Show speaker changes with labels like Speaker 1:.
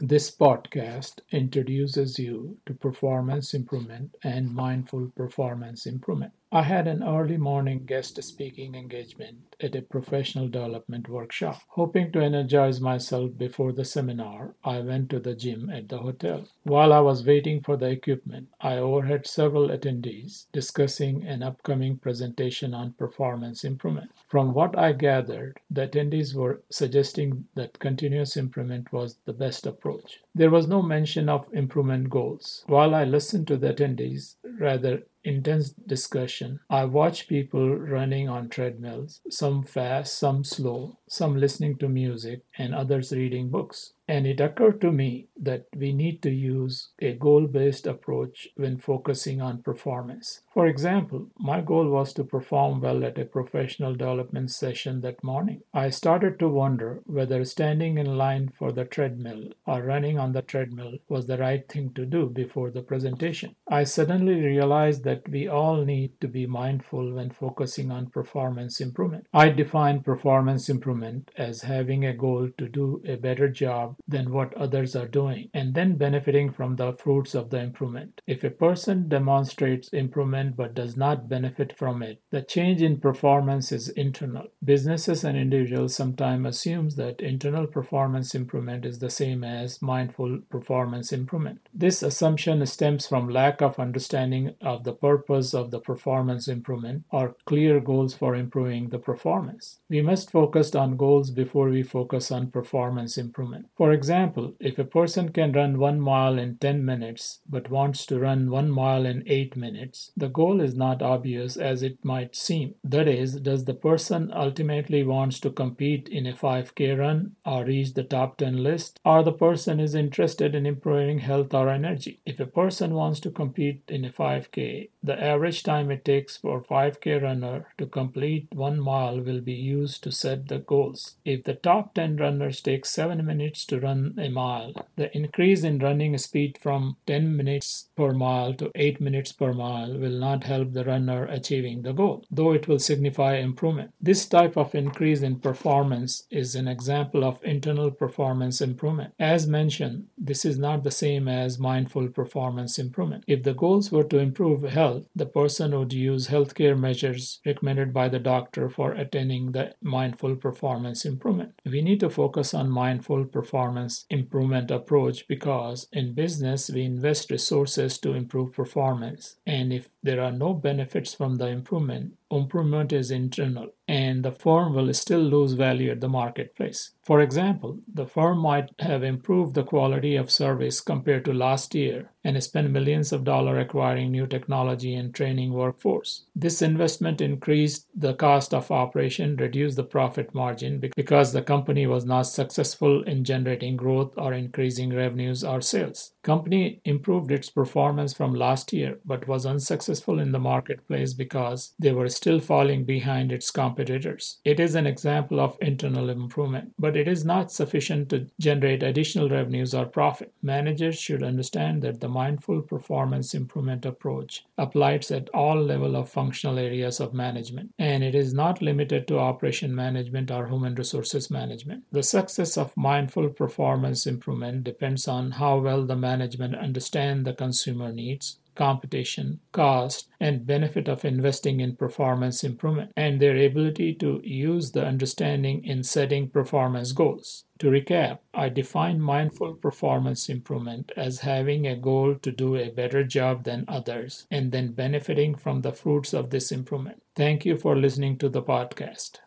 Speaker 1: This podcast introduces you to performance improvement and mindful performance improvement. I had an early morning guest speaking engagement at a professional development workshop. Hoping to energize myself before the seminar, I went to the gym at the hotel. While I was waiting for the equipment, I overheard several attendees discussing an upcoming presentation on performance improvement. From what I gathered, the attendees were suggesting that continuous improvement was the best approach. There was no mention of improvement goals. While I listened to the attendees rather intense discussion. I watch people running on treadmills, some fast, some slow, some listening to music, and others reading books. And it occurred to me that we need to use a goal based approach when focusing on performance. For example, my goal was to perform well at a professional development session that morning. I started to wonder whether standing in line for the treadmill or running on the treadmill was the right thing to do before the presentation. I suddenly realized that we all need to be mindful when focusing on performance improvement. I define performance improvement as having a goal to do a better job than what others are doing, and then benefiting from the fruits of the improvement. If a person demonstrates improvement but does not benefit from it, the change in performance is internal. Businesses and individuals sometimes assume that internal performance improvement is the same as mindful performance improvement. This assumption stems from lack of understanding of the purpose of the performance improvement or clear goals for improving the performance. We must focus on goals before we focus on performance improvement. For example, if a person can run one mile in 10 minutes but wants to run one mile in 8 minutes, the goal is not obvious as it might seem. That is, does the person ultimately wants to compete in a 5k run or reach the top 10 list, or the person is interested in improving health or energy? If a person wants to compete in a 5k, the average time it takes for 5k runner to complete 1 mile will be used to set the goals. If the top 10 runners take 7 minutes to run a mile. The increase in running speed from 10 minutes per mile to 8 minutes per mile will not help the runner achieving the goal, though it will signify improvement. This type of increase in performance is an example of internal performance improvement. As mentioned, this is not the same as mindful performance improvement. If the goals were to improve health, the person would use healthcare measures recommended by the doctor for attaining the mindful performance improvement. We need to focus on mindful performance improvement approach because in business we invest resources to improve performance and if there are no benefits from the improvement improvement is internal and the firm will still lose value at the marketplace. For example, the firm might have improved the quality of service compared to last year and spend millions of dollars acquiring new technology and training workforce. This investment increased the cost of operation, reduced the profit margin because the company was not successful in generating growth or increasing revenues or sales. Company improved its performance from last year but was unsuccessful in the marketplace because they were still falling behind its competitors. It is an example of internal improvement, but it is not sufficient to generate additional revenues or profit. Managers should understand that the mindful performance improvement approach applies at all level of functional areas of management, and it is not limited to operation management or human resources management. The success of mindful performance improvement depends on how well the management understand the consumer needs, competition, cost, and benefit of investing in performance improvement, and their ability to use the understanding in setting performance goals. To recap, I define mindful performance improvement as having a goal to do a better job than others and then benefiting from the fruits of this improvement. Thank you for listening to the podcast.